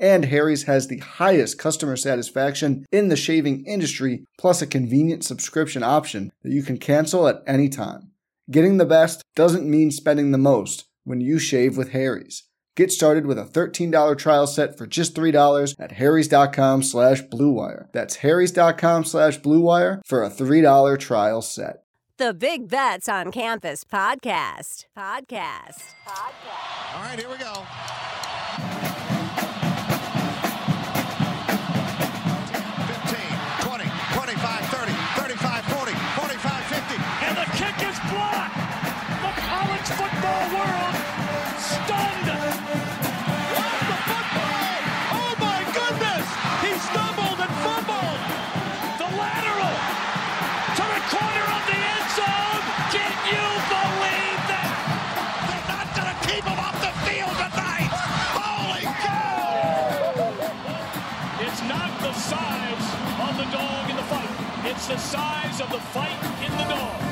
And Harry's has the highest customer satisfaction in the shaving industry, plus a convenient subscription option that you can cancel at any time. Getting the best doesn't mean spending the most when you shave with Harry's. Get started with a $13 trial set for just $3 at harrys.com slash bluewire. That's harrys.com slash bluewire for a $3 trial set. The Big Bets on Campus podcast. Podcast. Podcast. All right, here we go. Football world stunned. Lost the football! Oh my goodness! He stumbled and fumbled! The lateral to the corner of the end zone. Can you believe that? They're not gonna keep him off the field tonight! Holy cow! It's not the size of the dog in the fight. It's the size of the fight in the dog.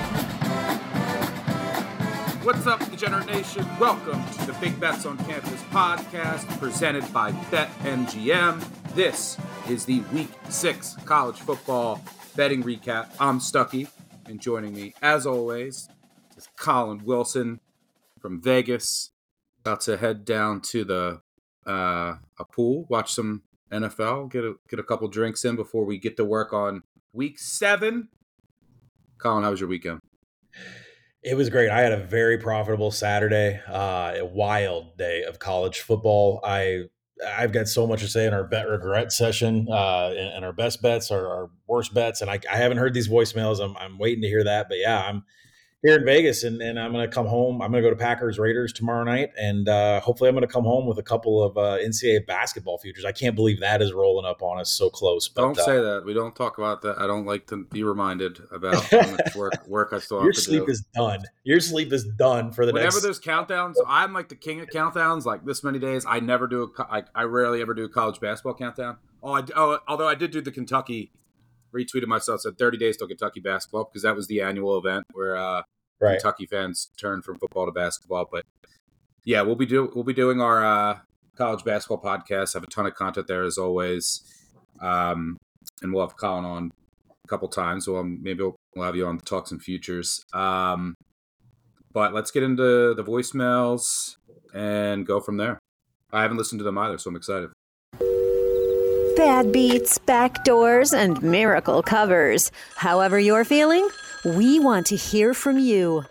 What's up, Degenerate Nation? Welcome to the Big Bets on Campus podcast presented by BetMGM. This is the Week 6 college football betting recap. I'm Stuckey, and joining me, as always, is Collin Wilson from Vegas. About to head down to the uh, a pool, watch some NFL, get a get a couple drinks in before we get to work on Week 7. Collin, how was your weekend? It was great. I had a very profitable Saturday, uh, a wild day of college football. I I've got so much to say in our bet regret session, uh, and, our best bets, our, our worst bets, and I, I haven't heard these voicemails. I'm I'm waiting to hear that, but yeah, I'm here in Vegas, and, and I'm going to come home. I'm going to go to Packers Raiders tomorrow night, and uh, hopefully, I'm going to come home with a couple of uh, NCAA basketball futures. I can't believe that is rolling up on us so close. But, Don't uh, say that. We don't talk about that. I don't like to be reminded about how much work work I still have Your to do. Your sleep is done. Your sleep is done for the next Whenever next. there's countdowns, I'm like the king of countdowns. Like this many days, I never do. A, I, I rarely ever do a college basketball countdown. Oh, I, oh, although I did do the Kentucky. Retweeted myself said 30 days till Kentucky basketball because that was the annual event where uh, Right. Kentucky fans turn from football to basketball. But yeah, we'll be do we'll be doing our uh, college basketball podcast. Have a ton of content there as always, um, and we'll have Collin on a couple times. So um, maybe we'll, we'll have you on to talk some futures. Um, but let's get into the voicemails and go from there. I haven't listened to them either, so I'm excited. Bad beats, backdoors, and miracle covers. However you're feeling, we want to hear from you.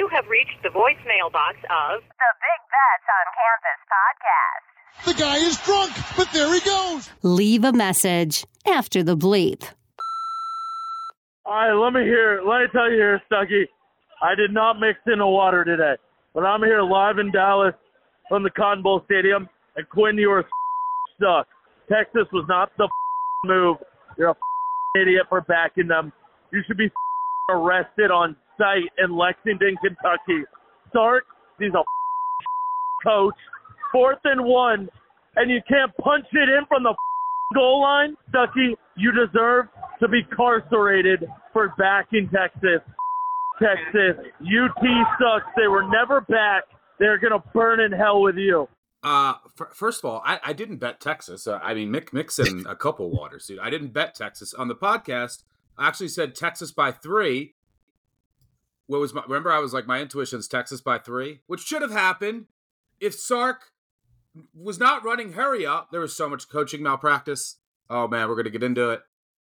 You have reached the voicemail box of The Big Bets on Campus podcast. The guy is drunk, but there he goes! Leave a message after the bleep. All right, let me hear. Let me tell you here, Stuckey. I did not mix in the water today, but I'm here live in Dallas from the Cotton Bowl Stadium. And Quinn, you are stuck. Texas was not the move. You're a idiot for backing them. You should be arrested on site in Lexington, Kentucky. Sark, he's a coach. Fourth and one, and you can't punch it in from the goal line, Stuckey, you deserve to be carcerated for backing Texas. Texas, UT sucks. They were never back. They're gonna burn in hell with you. Uh, f- first of all, I, I didn't bet Texas. Uh, I mean, Mick Mixon a couple waters, dude. I didn't bet Texas on the podcast. I actually said Texas by three. What was my? Remember, I was like, my intuition's Texas by three, which should have happened if Sark was not running hurry up. There was so much coaching malpractice. Oh man, we're gonna get into it.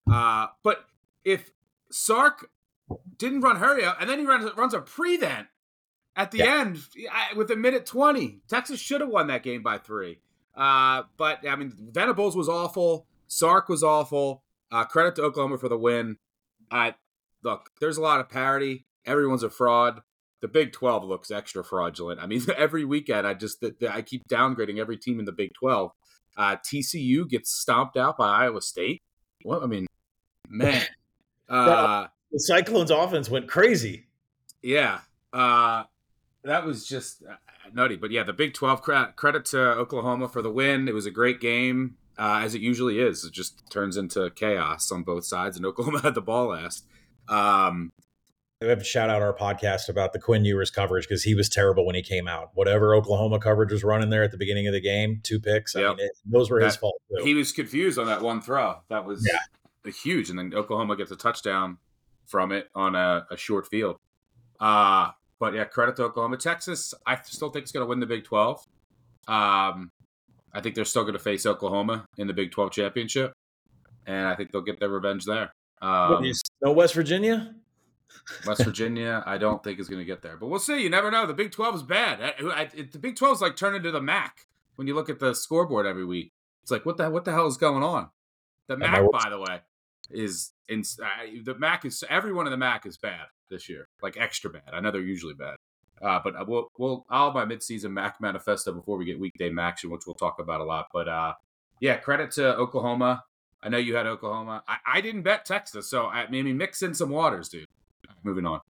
Uh, but if Sark didn't run hurry up, and then he runs runs a prevent, at the Yeah. end I, with a minute 20. Texas should have won that game by three. Uh, but I mean, Venables was awful. Sark was awful. Uh, credit to Oklahoma for the win. Uh, look, there's a lot of parity. Everyone's a fraud. The Big 12 looks extra fraudulent. I mean, every weekend I just I keep downgrading every team in the Big 12. Uh, TCU gets stomped out by Iowa State. Well, I mean, man. Uh, The Cyclones offense went crazy. yeah. Uh, that was just uh, nutty. But yeah, the Big 12 cre- credit to Oklahoma for the win. It was a great game, uh, as it usually is. It just turns into chaos on both sides, and Oklahoma had the ball last. Um, We have to shout out our podcast about the Quinn Ewers coverage because he was terrible when he came out. Whatever Oklahoma coverage was running there at the beginning of the game, two picks. I mean, it, those were his fault too. he was confused on that one throw. That was Yeah. huge, and then Oklahoma gets a touchdown from it on a, a short field. Uh, but yeah, credit to Oklahoma. Texas, I still think is going to win the Big 12. Um, I think they're still going to face Oklahoma in the Big 12 championship, and I think they'll get their revenge there. What, Um, you know West Virginia? West Virginia, I don't think is going to get there, but we'll see. You never know. The Big 12 is bad. I- I- it- the Big 12 is like turning to the MAC when you look at the scoreboard every week. It's like what the what the hell is going on? The MAC, by the way, is in uh, the MAC is everyone in the MAC is bad this year, like extra bad. I know they're usually bad, uh, but we'll we'll I'll my midseason MAC manifesto before we get weekday action, which we'll talk about a lot. But uh, yeah, credit to Oklahoma. I know you had Oklahoma. I, I didn't bet Texas, so I maybe mix in some waters, dude. Moving on.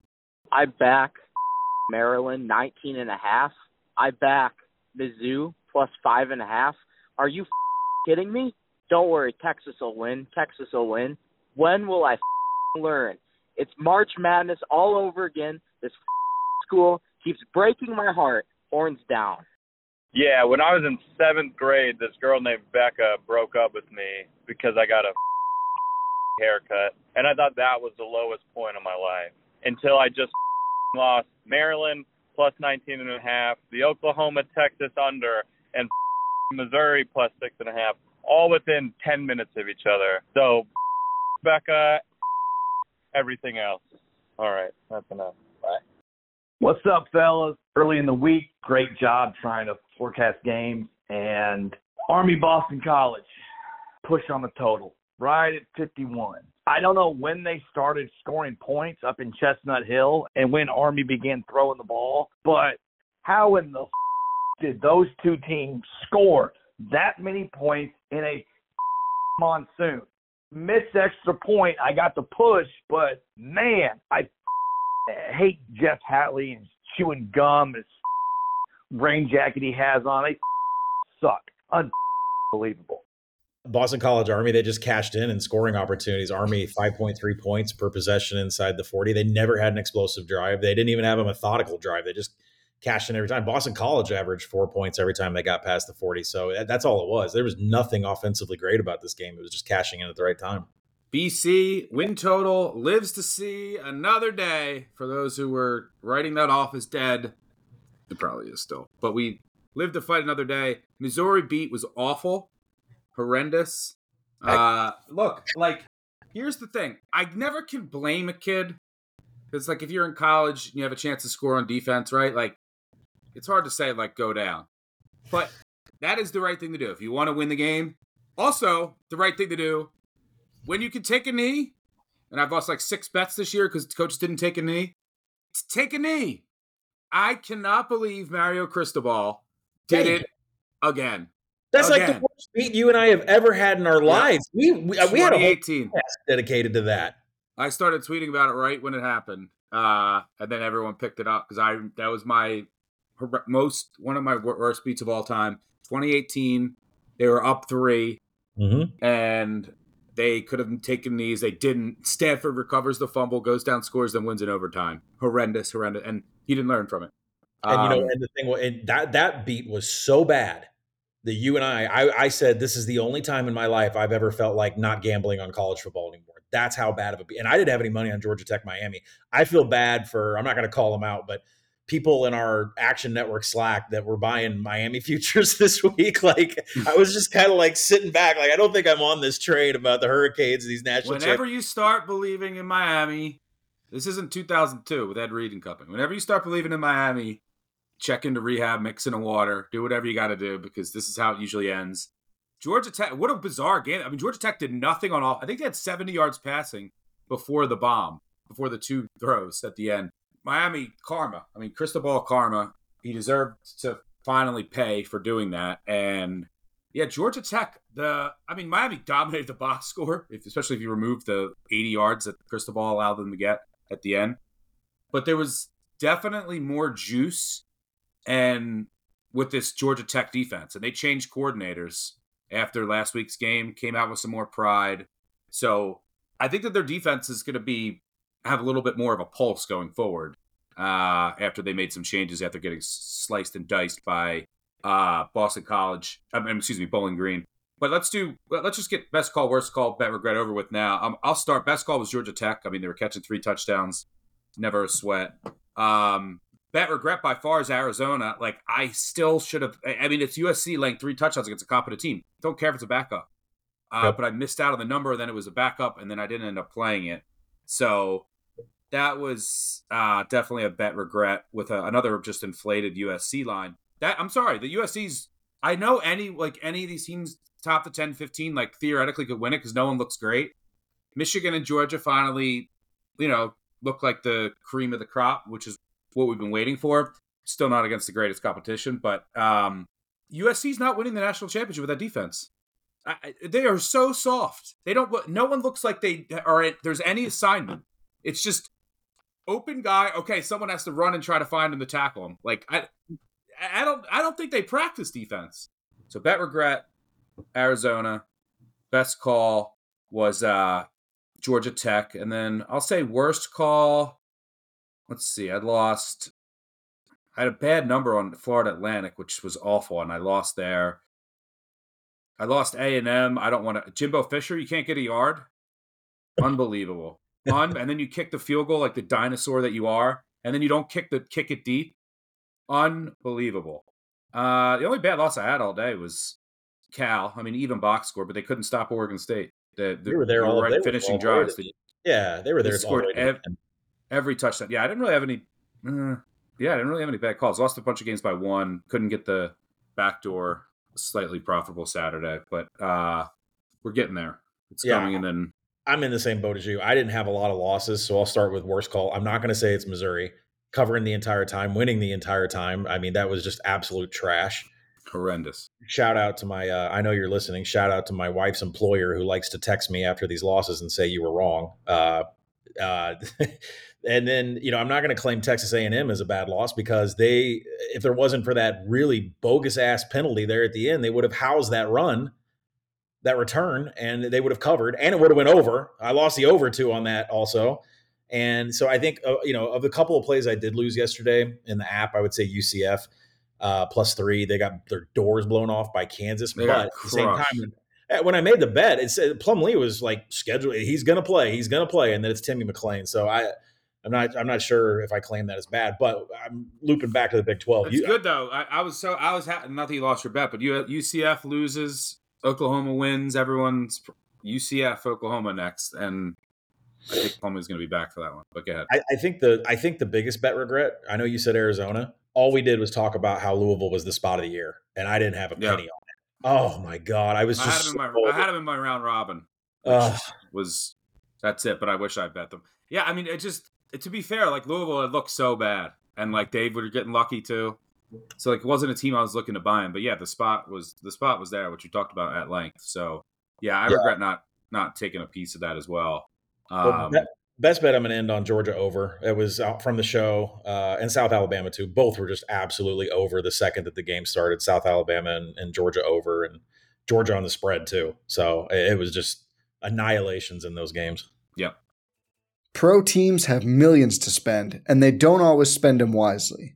I back Maryland 19 and a half. I back Mizzou plus five and a half. Are you kidding me? Don't worry, Texas will win. Texas will win. When will I learn? It's March Madness all over again. This school keeps breaking my heart. Horns down. Yeah, when I was in seventh grade, this girl named Becca broke up with me because I got a haircut, and I thought that was the lowest point of my life until I just lost Maryland plus 19 and a half, the Oklahoma Texas under, and Missouri plus six and a half, all within 10 minutes of each other. So, Becca, everything else. All right, that's enough. Bye. What's up, fellas? Early in the week, great job trying to forecast games. And Army Boston College, push on the total, right at 51. I don't know when they started scoring points up in Chestnut Hill and when Army began throwing the ball, but how in the f- did those two teams score that many points in a monsoon? Missed extra point. I got the push, but man, I hate Jeff Hafley and chewing gum his rain jacket he has on. They suck. Unbelievable. Boston College Army, they just cashed in and scoring opportunities. Army 5.3 points per possession inside the 40. They never had an explosive drive. They didn't even have a methodical drive. They just cashed in every time. Boston College averaged four points every time they got past the 40. So that's all it was. There was nothing offensively great about this game. It was just cashing in at the right time. BC win total lives to see another day. For those who were writing that off as dead, it probably is still. But we live to fight another day. Missouri beat was awful, horrendous. Uh, look, like here's the thing: I never can blame a kid because, like, if you're in college and you have a chance to score on defense, right? Like, it's hard to say like go down, but that is the right thing to do if you want to win the game. Also, the right thing to do when you can take a knee, and I've lost like six bets this year because coaches didn't take a knee. Take a knee. I cannot believe Mario Cristobal did Dang. it again. That's like the Again. worst beat you and I have ever had in our lives. We we, we had a whole 2018. podcast dedicated to that. I started tweeting about it right when it happened, uh, and then everyone picked it up because I that was my most one of my worst beats of all time. 2018, they were up three, Mm-hmm. and they could have taken these. They didn't. Stanford recovers the fumble, goes down, scores, then wins in overtime. Horrendous, horrendous, and he didn't learn from it. And you know, Um, and the thing, and that that beat was so bad that you and I, I, I said this is the only time in my life I've ever felt like not gambling on college football anymore. That's how bad of a beat. And I didn't have any money on Georgia Tech, Miami. I feel bad for. I'm not going to call them out, but people in our Action Network Slack that were buying Miami futures this week, like I was just kind of like sitting back, like I don't think I'm on this trade about the Hurricanes, and these national. Whenever champ- you start believing in Miami, this isn't 2002 with Ed Reed and Company. Whenever you start believing in Miami, check into rehab, mix in a water, do whatever you got to do because this is how it usually ends. Georgia Tech, what a bizarre game. I mean, Georgia Tech did nothing on all. I think they had 70 yards passing before the bomb, before the two throws at the end. Miami karma. I mean, Cristobal karma. He deserved to finally pay for doing that. And yeah, Georgia Tech. The I mean, Miami dominated the box score, if, especially if you remove the 80 yards that Cristobal allowed them to get at the end. But there was definitely more juice and with this Georgia Tech defense, and they changed coordinators after last week's game, came out with some more pride. So I think that their defense is going to be have a little bit more of a pulse going forward uh, after they made some changes after getting sliced and diced by uh, Boston College. I mean, excuse me, Bowling Green. But let's do. Let's just get best call, worst call, bet regret over with now. Um, I'll start. Best call was Georgia Tech. I mean, they were catching three touchdowns, never a sweat. Um, bet regret by far is Arizona. Like I still should have. I mean, it's USC laying three touchdowns against a competent team. Don't care if it's a backup. Uh, yep. But I missed out on the number. Then it was a backup, and then I didn't end up playing it. So that was uh, definitely a bet regret with a, another just inflated USC line. That I'm sorry, the USC's. I know any like any of these teams top the 10, 15 like theoretically could win it because no one looks great. Michigan and Georgia finally, you know, look like the cream of the crop, which is what we've been waiting for. Still not against the greatest competition, but um, USC's not winning the national championship with that defense. I, they are so soft. They don't. No one looks like they are. There's any assignment. It's just open guy. Okay, someone has to run and try to find him to tackle him. Like I, I don't. I don't think they practice defense. So bet regret. Arizona. Best call was uh, Georgia Tech, and then I'll say worst call. Let's see. I lost. I had a bad number on Florida Atlantic, which was awful, and I lost there. I lost A and M. I don't want to. Jimbo Fisher, you can't get a yard. Unbelievable. Un, and then you kick the field goal like the dinosaur that you are, and then you don't kick the kick it deep. Unbelievable. Uh, the only bad loss I had all day was Cal. I mean, even box score, but they couldn't stop Oregon State. The, the, they were there all right, finishing drives. The, yeah, they were there. They scored every, every touchdown. Yeah, I didn't really have any. Uh, yeah, I didn't really have any bad calls. Lost a bunch of games by one. Couldn't get the backdoor slightly profitable Saturday, but uh, we're getting there. It's yeah, coming, and then I'm in the same boat as you. I didn't have a lot of losses, so I'll start with worst call. I'm not going to say it's Missouri covering the entire time, winning the entire time. I mean, that was just absolute trash. Horrendous. Shout out to my, uh, I know you're listening. Shout out to my wife's employer who likes to text me after these losses and say you were wrong. Uh, uh, and then you know I'm not going to claim Texas A&M as a bad loss because they, if there wasn't for that really bogus ass penalty there at the end, they would have housed that run, that return, and they would have covered, and it would have went over. I lost the over two on that also, and so I think uh, you know of the couple of plays I did lose yesterday in the app, I would say UCF uh, plus three. They got their doors blown off by Kansas, they but at the same time Eh, when I made the bet, it said Plumlee was like scheduled. He's going to play. He's going to play, and then it's Timmy McClain. So I, I'm not. I'm not sure if I claim that as bad, but I'm looping back to the Big Twelve. It's good though. I, I, was so I was ha- not that you lost your bet, but you UCF loses, Oklahoma wins. Everyone's UCF Oklahoma next, and I think Plumlee's going to be back for that one. But go ahead. I, I think the I think the biggest bet regret. I know you said Arizona. All we did was talk about how Louisville was the spot of the year, and I didn't have a penny on it. Oh my god, I was just. I had, him in my, I had him in my round robin. Uh, was that's it? But I wish I bet them. Yeah, I mean, it just to be fair, like Louisville, it looked so bad, and like Dave we were getting lucky too. So like, it wasn't a team I was looking to buy him, but yeah, the spot was the spot was there, which you talked about at length. So yeah, I yeah. regret not not taking a piece of that as well. Um, well, best bet I'm going to end on Georgia over. It was out from the show uh, and South Alabama too. Both were just absolutely over the second that the game started. South Alabama and, and Georgia over, and Georgia on the spread too. So it was just annihilations in those games. Yep. Pro teams have millions to spend, and they don't always spend them wisely.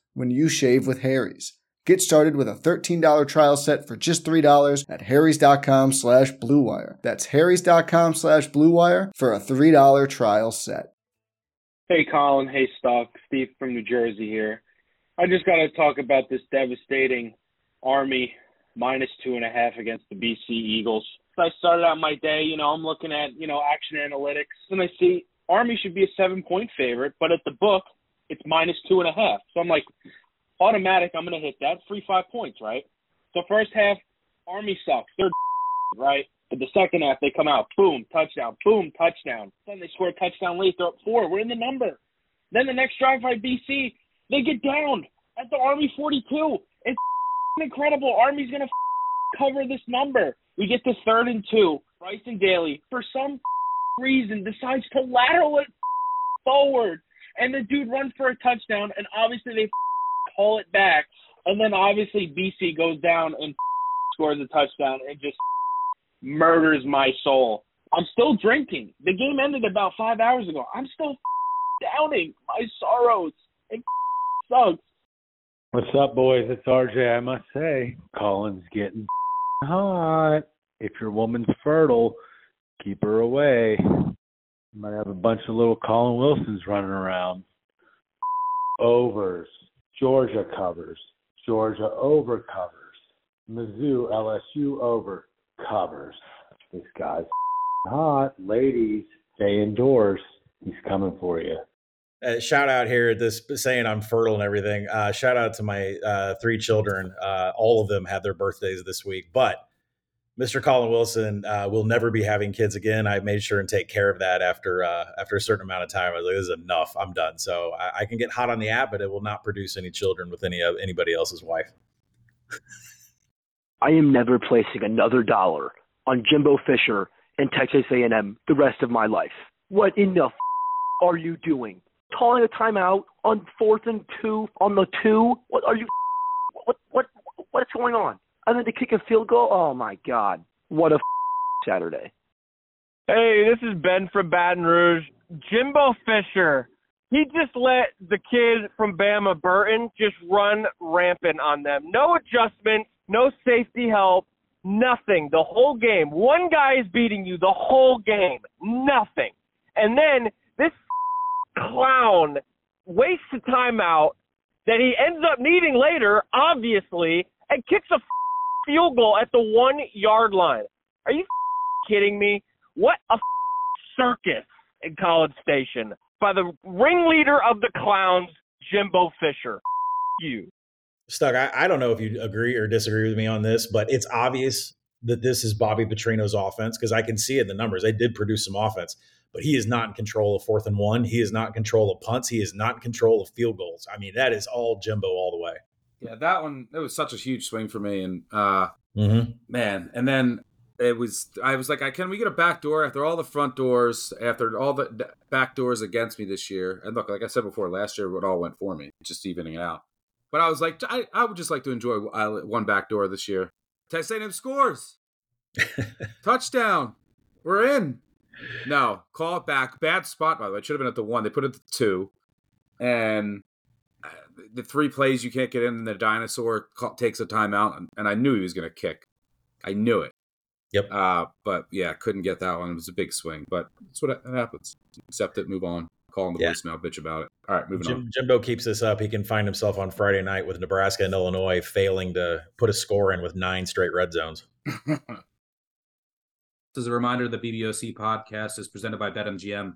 when you shave with Harry's. Get started with a $13 trial set for just $3 at harrys.com slash bluewire. That's harrys.com slash bluewire for a $3 trial set. Hey, Collin. Hey, Stock. Steve from New Jersey here. I just got to talk about this devastating Army minus two and a half against the BC Eagles. I started out my day, you know, I'm looking at, you know, action analytics, and I see Army should be a seven point favorite, but at the book, it's minus two and a half. So I'm like, automatic, I'm going to hit that. Free five points, right? So first half, Army sucks. They're right. But the second half, they come out, boom, touchdown, boom, touchdown. Then they score a touchdown late. They're up four. We're in the number. Then the next drive by BC, they get down at the Army 42. It's incredible. Army's going to cover this number. We get to third and two. Bryson Daily, for some reason, decides to lateral it forward. And the dude runs for a touchdown, and obviously they call it back. And then obviously BC goes down and scores a touchdown and just murders my soul. I'm still drinking. The game ended about five hours ago. I'm still downing my sorrows. It sucks. What's up, boys? It's RJ. I must say, Collin's getting hot. If your woman's fertile, keep her away. You might have a bunch of little Collin Wilsons running around. Overs. Georgia covers. Georgia over covers. Mizzou, LSU over covers. This guy's hot. Ladies, stay indoors. He's coming for you. Uh, shout out here this saying I'm fertile and everything. Uh, shout out to my uh, three children. Uh, all of them had their birthdays this week, but Mr. Collin Wilson uh, will never be having kids again. I made sure and take care of that after uh, after a certain amount of time. I was like, "This is enough. I'm done." So I, I, can get hot on the app, but it will not produce any children with any of anybody else's wife. I am never placing another dollar on Jimbo Fisher and Texas A&M the rest of my life. What in the f- are you doing? Calling a timeout on fourth and two on the two? What are you? What what what's going on? And then to kick a field goal. Oh my God, what a Saturday! Hey, this is Ben from Baton Rouge. Jimbo Fisher, he just let the kid from Bama Burton just run rampant on them. No adjustments, no safety help, nothing. The whole game. One guy is beating you the whole game. Nothing. And then this clown wastes a timeout that he ends up needing later, obviously, and kicks a field goal at the one yard line. Are you kidding me? What a circus in College Station by the ringleader of the clowns, Jimbo Fisher. You. Stuck, I, I don't know if you agree or disagree with me on this, but it's obvious that this is Bobby Petrino's offense because I can see it in the numbers. They did produce some offense, but he is not in control of fourth and one. He is not in control of punts. He is not in control of field goals. I mean, that is all Jimbo all the way. Yeah, that one it was such a huge swing for me, and uh, mm-hmm. man, and then it was I was like, I can we get a back door after all the front doors, after all the back doors against me this year? And look, like I said before, last year it all went for me, just evening it out. But I was like, I, I would just like to enjoy one back door this year. Texas A&M scores, touchdown, we're in. No, call it back. Bad spot by the way. It should have been at the one. They put it at the two, and the three plays you can't get in, and the dinosaur takes a timeout, and, and I knew he was going to kick. I knew it. Yep. Uh, but yeah, couldn't get that one. It was a big swing, but that's what happens. Accept it, move on. Call him the yeah. voicemail, bitch about it. All right, moving Jim, on. Jimbo keeps this up. He can find himself on Friday night with Nebraska and Illinois failing to put a score in with nine straight red zones. As a reminder, the BBOC podcast is presented by BetMGM.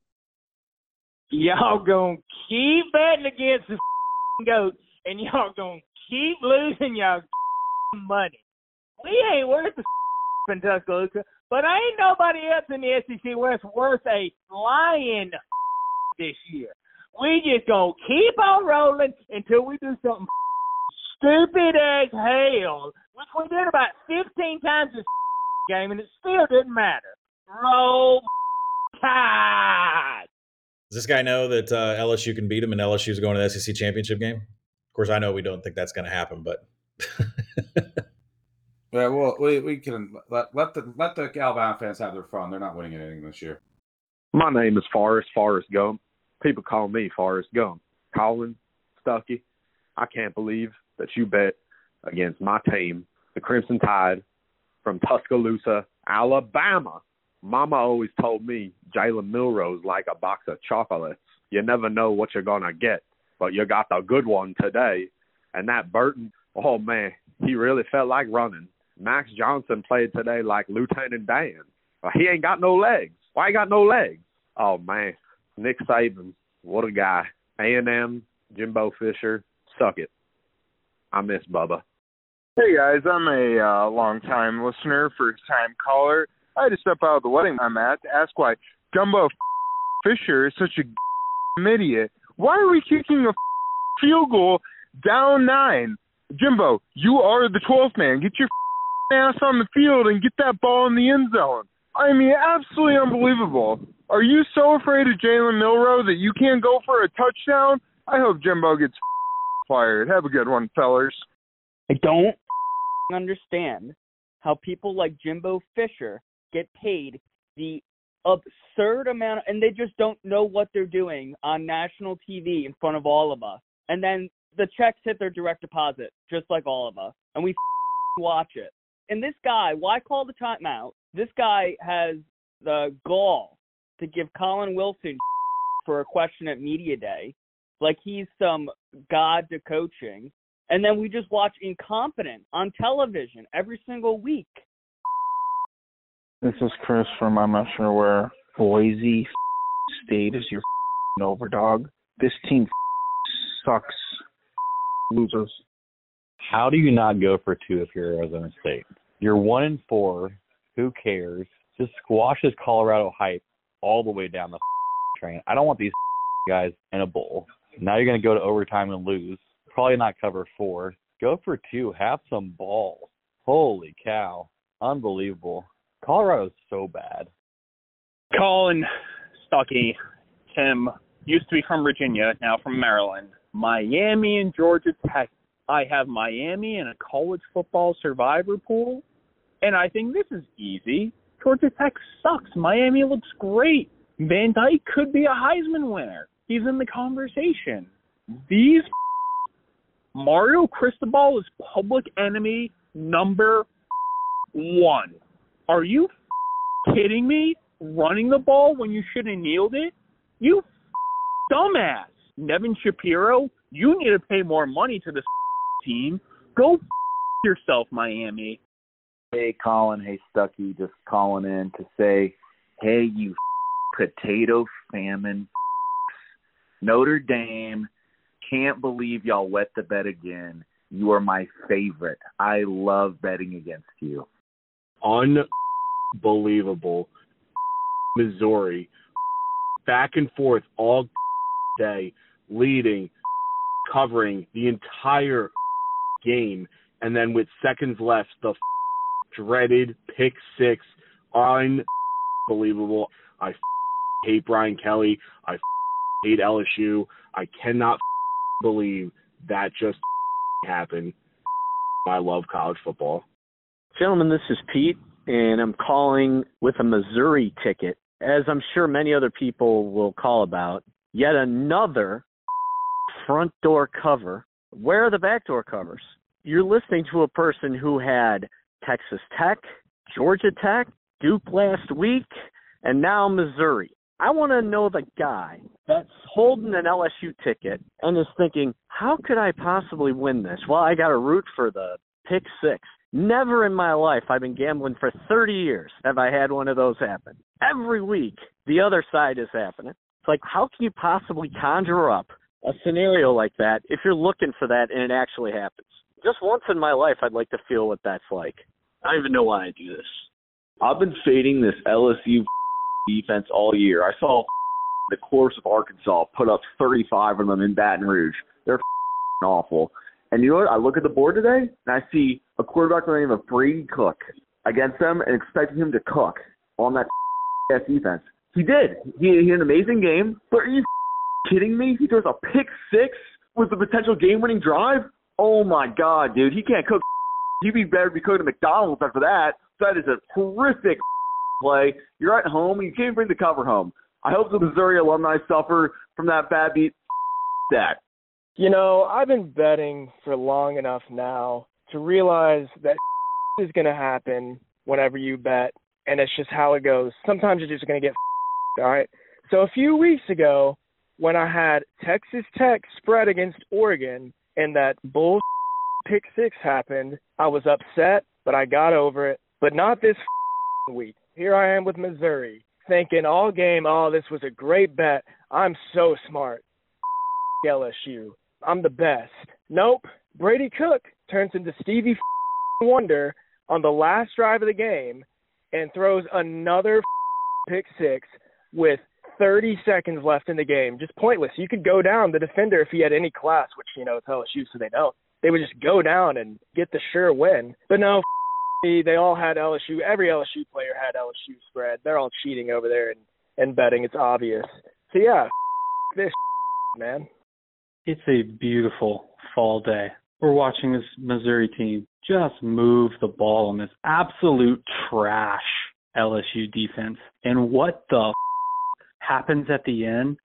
Y'all gonna keep betting against the goats, and y'all gonna keep losing y'all money. We ain't worth the in Tuscaloosa, but ain't nobody else in the SEC West worth a flying this year. We just gonna keep on rolling until we do something stupid as hell, which we did about 15 times this game, and it still didn't matter. Roll Tide. Does this guy know that uh, LSU can beat him and LSU is going to the SEC championship game? Of course, I know we don't think that's going to happen, but Yeah, well, we, we can let let the let the Alabama fans have their fun. They're not winning anything this year. My name is Forrest Forrest Gump. People call me Forrest Gump. Collin, Stuckey, I can't believe that you bet against my team, the Crimson Tide, from Tuscaloosa, Alabama. Mama always told me Jalen Milroe's like a box of chocolates. You never know what you're gonna get, but you got the good one today. And that Burton, oh man, he really felt like running. Max Johnson played today like Lieutenant Dan. He ain't got no legs. Why he got no legs? Oh man, Nick Saban, what a guy. A and M, Jimbo Fisher, suck it. I miss Bubba. Hey guys, I'm a uh, long time listener, first time caller. I had to step out of the wedding I'm at to ask why Jumbo Fisher is such a idiot. Why are we kicking a field goal down nine? Jimbo, you are the 12th man. Get your ass on the field and get that ball in the end zone. I mean, absolutely unbelievable. Are you so afraid of Jalen Milroe that you can't go for a touchdown? I hope Jimbo gets fired. Have a good one, fellers. I don't understand how people like Jimbo Fisher get paid the absurd amount, and they just don't know what they're doing on national TV in front of all of us. And then the checks hit their direct deposit, just like all of us, and we watch it. And this guy, why call the timeout? This guy has the gall to give Collin Wilson for a question at media day, like he's some god to coaching. And then we just watch incompetence on television every single week. This is Chris from I'm not sure where. Boise State is your overdog. This team sucks. Losers. How do you not go for two if you're Arizona State? You're one and four. Who cares? Just squashes Colorado hype all the way down the train. I don't want these guys in a bowl. Now you're going to go to overtime and lose. Probably not cover four. Go for two. Have some balls. Holy cow. Unbelievable. Colorado's so bad. Collin Stuckey, Tim, used to be from Virginia, now from Maryland. Miami and Georgia Tech. I have Miami in a college football survivor pool, and I think this is easy. Georgia Tech sucks. Miami looks great. Van Dyke could be a Heisman winner. He's in the conversation. These Mario Cristobal is public enemy number one. Are you kidding me? Running the ball when you should have kneeled it? You dumbass. Nevin Shapiro, you need to pay more money to this team. Go yourself, Miami. Hey, Collin. Hey, Stuckey. Just calling in to say, hey, you potato famine. Notre Dame, can't believe y'all wet the bed again. You are my favorite. I love betting against you. Unbelievable. Missouri, back and forth all day, leading, covering the entire game, and then with seconds left, the dreaded pick six. Unbelievable. I hate Brian Kelly. I hate LSU. I cannot believe that just happened. I love college football. Gentlemen, this is Pete, and I'm calling with a Missouri ticket, as I'm sure many other people will call about. Yet another front door cover. Where are the back door covers? You're listening to a person who had Texas Tech, Georgia Tech, Duke last week, and now Missouri. I want to know the guy that's holding an LSU ticket and is thinking, how could I possibly win this? Well, I got to root for the pick six. Never in my life, I've been gambling for 30 years, have I had one of those happen. Every week, the other side is happening. It's like, how can you possibly conjure up a scenario like that if you're looking for that and it actually happens? Just once in my life, I'd like to feel what that's like. I don't even know why I do this. I've been fading this LSU defense all year. I saw the course of Arkansas put up 35 of them in Baton Rouge. They're awful. And you know what? I look at the board today and I see a quarterback by the name of Brady Cook against them and expecting him to cook on that ass defense. He did. He, he had an amazing game. But are you kidding me? He throws a pick six with the potential game-winning drive. Oh my god, dude! He can't cook. He'd be better be cooking at McDonald's after that. That is a horrific play. You're at home and you can't bring the cover home. I hope the Missouri alumni suffer from that bad beat. That. You know, I've been betting for long enough now to realize that is going to happen whenever you bet, and it's just how it goes. Sometimes you're just going to get all right. So a few weeks ago, when I had Texas Tech spread against Oregon and that bull pick six happened, I was upset, but I got over it. But not this week. Here I am with Missouri, thinking all game, oh, this was a great bet. I'm so smart. LSU. I'm the best. Nope. Brady Cook turns into Stevie Wonder on the last drive of the game and throws another pick six with 30 seconds left in the game. Just pointless. You could go down the defender if he had any class, which, you know, it's LSU, so they don't. They would just go down and get the sure win. But no, they all had LSU. Every LSU player had LSU spread. They're all cheating over there and, and betting. It's obvious. So, yeah, this man. It's a beautiful fall day. We're watching this Missouri team just move the ball on this absolute trash LSU defense. And what the f- happens at the end?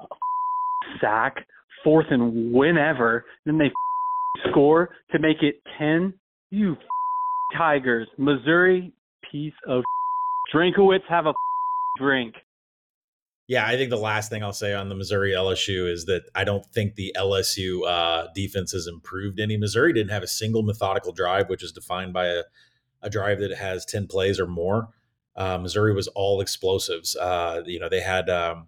A f- sack, fourth and whenever, then they f- score to make it 10. You Tigers, Missouri piece of Drinkwitz have a drink. Yeah, I think the last thing I'll say on the Missouri LSU is that I don't think the LSU uh, defense has improved any. Missouri didn't have a single methodical drive, which is defined by a, a drive that has 10 plays or more. Uh, Missouri was all explosives. Uh, you know, they had um,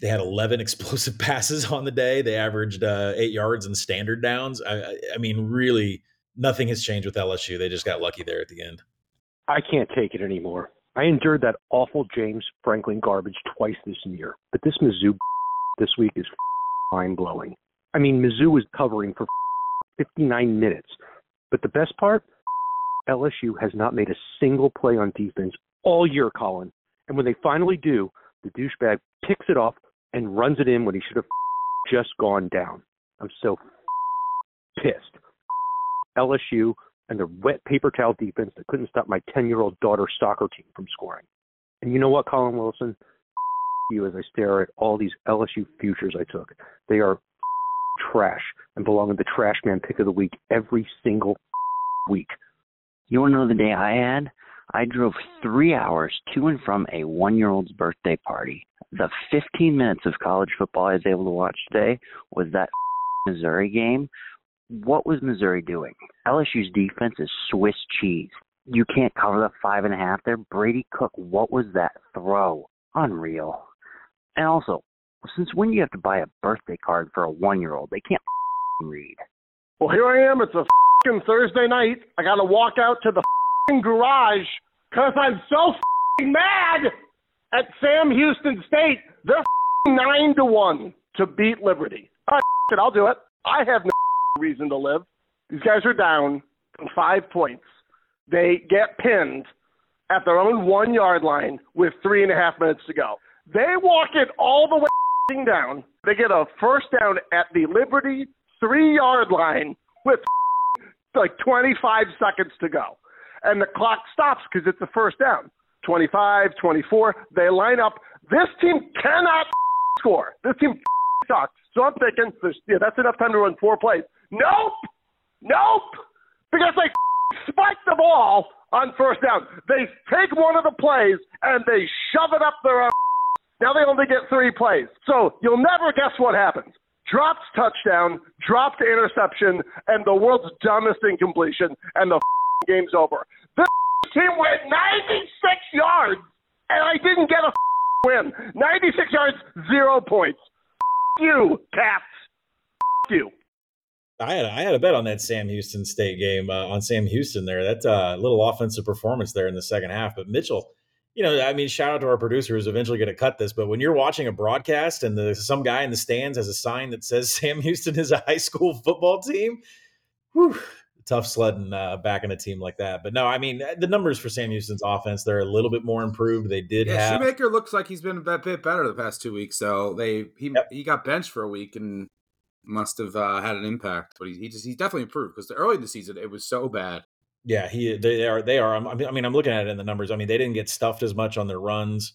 they had 11 explosive passes on the day. They averaged uh, eight yards in standard downs. I, I mean, really, nothing has changed with LSU. They just got lucky there at the end. I can't take it anymore. I endured that awful James Franklin garbage twice this year, but this Mizzou this week is mind blowing. I mean, Mizzou was covering for 59 minutes, but the best part, LSU has not made a single play on defense all year, Collin. And when they finally do, the douchebag picks it off and runs it in when he should have just gone down. I'm so pissed. LSU and their wet paper towel defense that couldn't stop my 10 year old daughter's soccer team from scoring. And you know what, Collin Wilson? You as I stare at all these LSU futures I took. They are trash and belong in the trash man pick of the week every single week. You want to know the day I had? I drove three hours to and from a one year old's birthday party. The 15 minutes of college football I was able to watch today was that Missouri game what was Missouri doing? LSU's defense is Swiss cheese. You can't cover the five and a half there. Brady Cook, what was that throw? Unreal. And also, since when do you have to buy a birthday card for a one year old? They can't read. Well, here I am. It's a Thursday night. I got to walk out to the garage because I'm so mad at Sam Houston State. They're nine to one to beat Liberty. All right, I'll do it. I have no reason to live. These guys are down five points. They get pinned at their own one yard line with three and a half minutes to go. They walk it all the way down. They get a first down at the Liberty three yard line with like 25 seconds to go. And the clock stops because it's a first down. 25, 24. They line up. This team cannot score. This team sucks. So I'm thinking, yeah, that's enough time to run four plays. Nope. Nope. Because they spike the ball on first down. They take one of the plays and they shove it up their own. Now they only get three plays. So you'll never guess what happens. Dropped touchdown, dropped interception, and the world's dumbest incompletion, and the game's over. This team went 96 yards, and I didn't get a win. 96 yards, zero points. you, Cats. you. I had I had a bet on that Sam Houston State game uh, on Sam Houston there. That's a little offensive performance there in the second half. But Mitchell, you know, I mean, shout out to our producer who's eventually going to cut this. But when you're watching a broadcast and the, some guy in the stands has a sign that says Sam Houston is a high school football team, whew, tough sledding uh, back in a team like that. But no, I mean, the numbers for Sam Houston's offense they're a little bit more improved. They did Yeah, have Shoemaker looks like he's been a bit better the past two weeks. So they he he got benched for a week and must have uh, had an impact. But he, he just he's definitely improved because early in the season it was so bad. Yeah, he they are they are. I mean, I'm looking at it in the numbers. I mean, they didn't get stuffed as much on their runs.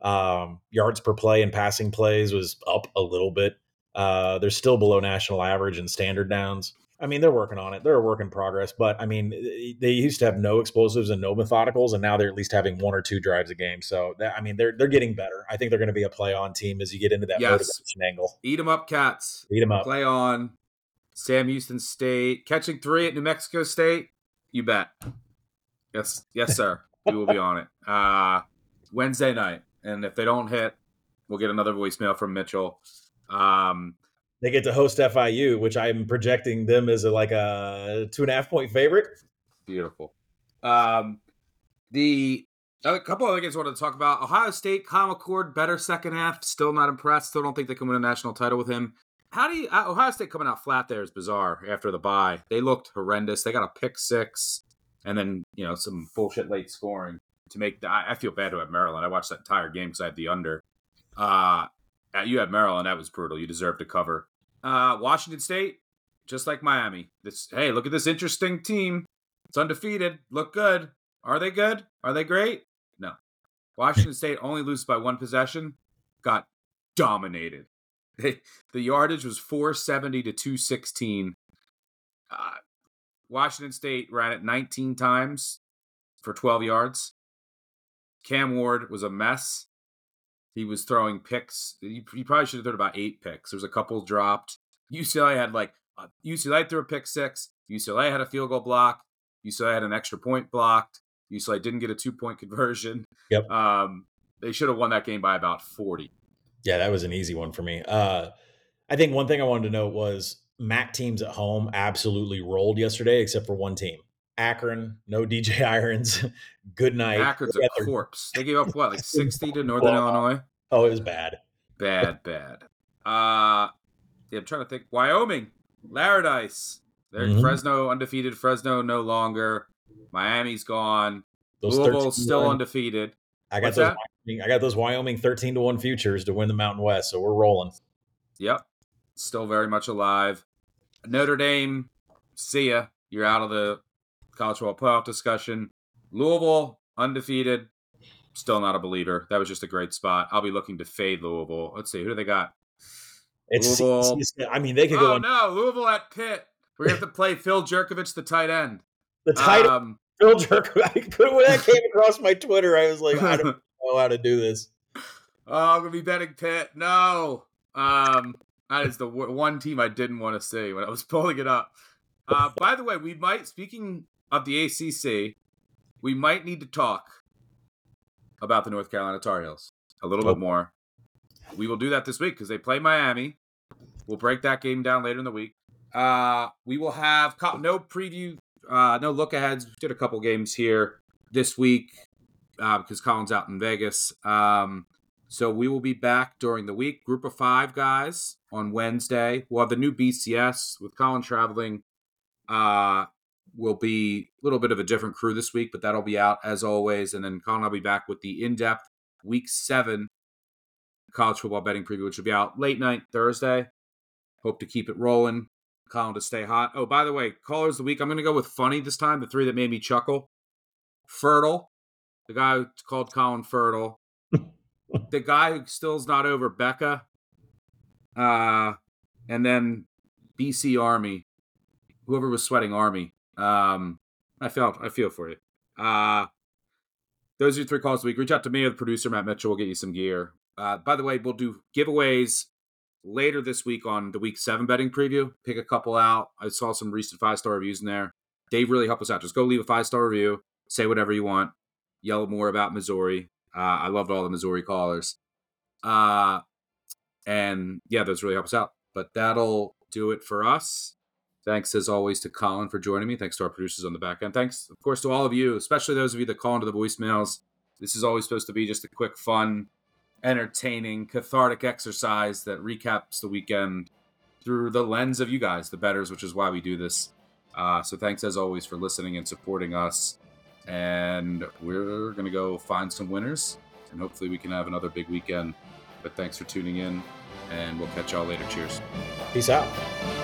Um, yards per play and passing plays was up a little bit. Uh, they're still below national average in standard downs. I mean, they're working on it. They're a work in progress. But I mean, they used to have no explosives and no methodicals, and now they're at least having one or two drives a game. So that, I mean, they're they're getting better. I think they're going to be a play on team as you get into that Yes. motivation angle. Eat 'em up, cats. Eat them up. Play on. Sam Houston State catching three at New Mexico State. You bet. Yes, yes, sir. we will be on it. Uh, Wednesday night, and if they don't hit, we'll get another voicemail from Mitchell. Um, They get to host FIU, which I'm projecting them as a, like a two and a half point favorite. Beautiful. Um, the a couple other games I wanted to talk about. Ohio State, Kyle McCord, better second half. Still not impressed. Still don't think they can win a national title with him. How do you uh, Ohio State coming out flat there is bizarre after the bye. They looked horrendous. They got a pick six, and then you know some bullshit late scoring to make. The, I, I feel bad to have Maryland. I watched that entire game because I had the under. Uh, you had Maryland. That was brutal. You deserve to cover. Uh, Washington State, just like Miami. This hey, look at this interesting team. It's undefeated. Look good. Are they good? Are they great? No. Washington State only loses by one possession. Got dominated. The yardage was 470 to 216. Uh, Washington State ran it 19 times for 12 yards. Cam Ward was a mess. He was throwing picks. He, he probably should have thrown about eight picks. There was a couple dropped. UCLA had like uh, UCLA threw a pick six. UCLA had a field goal block. UCLA had an extra point blocked. UCLA didn't get a two point conversion. Yep. Um, they should have won that game by about 40. Yeah, that was an easy one for me. Uh, I think one thing I wanted to note was MAC teams at home absolutely rolled yesterday, except for one team. Akron, no DJ Irons. Good night. Akron's a their- corpse. They gave up what, like 60 to Northern Well, Illinois? Oh, it was bad. Bad, bad. Uh yeah, I'm trying to think. Wyoming, Laradice. They're Mhm. Fresno undefeated. Fresno no longer. Miami's gone. Those Louisville's still one- undefeated. I got What's those. Wyoming, I got those Wyoming thirteen to one futures to win the Mountain West, so we're rolling. Yep. Still very much alive. Notre Dame, see ya. You're out of the college football playoff discussion. Louisville, undefeated. Still not a believer. That was just a great spot. I'll be looking to fade Louisville. Let's see. Who do they got? It's, Louisville. it's- I mean, they could go Oh on no, Louisville at Pitt. We're gonna have to play Phil Jurkovec, the tight end. the title. Um, Phil Jerk. when that came across my Twitter, I was like, I don't know how to do this. Oh, I'm gonna be betting Pitt. No, um, that is the w- one team I didn't want to see when I was pulling it up. Uh, by the way, we might. Speaking of the ACC, we might need to talk about the North Carolina Tar Heels a little Oh. bit more. We will do that this week because they play Miami. We'll break that game down later in the week. Uh, we will have co- no preview, uh, no look aheads. We did a couple games here this week uh, because Collin's out in Vegas. Um, so we will be back during the week. Group of five guys on Wednesday. We'll have the new BCS with Collin traveling. Uh, will be a little bit of a different crew this week, but that'll be out as always. And then Collin I'll be back with the in-depth week seven college football betting preview, which will be out late night Thursday. Hope to keep it rolling. Collin to stay hot. Oh, by the way, callers of the week. I'm going to go with funny this time. The three that made me chuckle. Fertile, the guy who called Collin Fertile. the guy who still's not over Becca. Uh, and then BC Army, whoever was sweating Army. Um, I felt I feel for you. Uh, those are your three calls a week. Reach out to me or the producer Matt Mitchell. We'll get you some gear. Uh, by the way, we'll do giveaways later this week on the week seven betting preview. Pick a couple out. I saw some recent five star reviews in there. Dave really helped us out. Just go leave a five star review, say whatever you want, yell more about Missouri. Uh, I loved all the Missouri callers. Uh, and yeah, those really help us out. But that'll do it for us. Thanks as always to Collin for joining me. Thanks to our producers on the back end. Thanks, of course, to all of you, especially those of you that call into the voicemails. This is always supposed to be just a quick, fun, entertaining, cathartic exercise that recaps the weekend through the lens of you guys, the betters, which is why we do this. Uh, so thanks as always for listening and supporting us. And we're going to go find some winners and hopefully we can have another big weekend. But thanks for tuning in and we'll catch y'all later. Cheers. Peace out.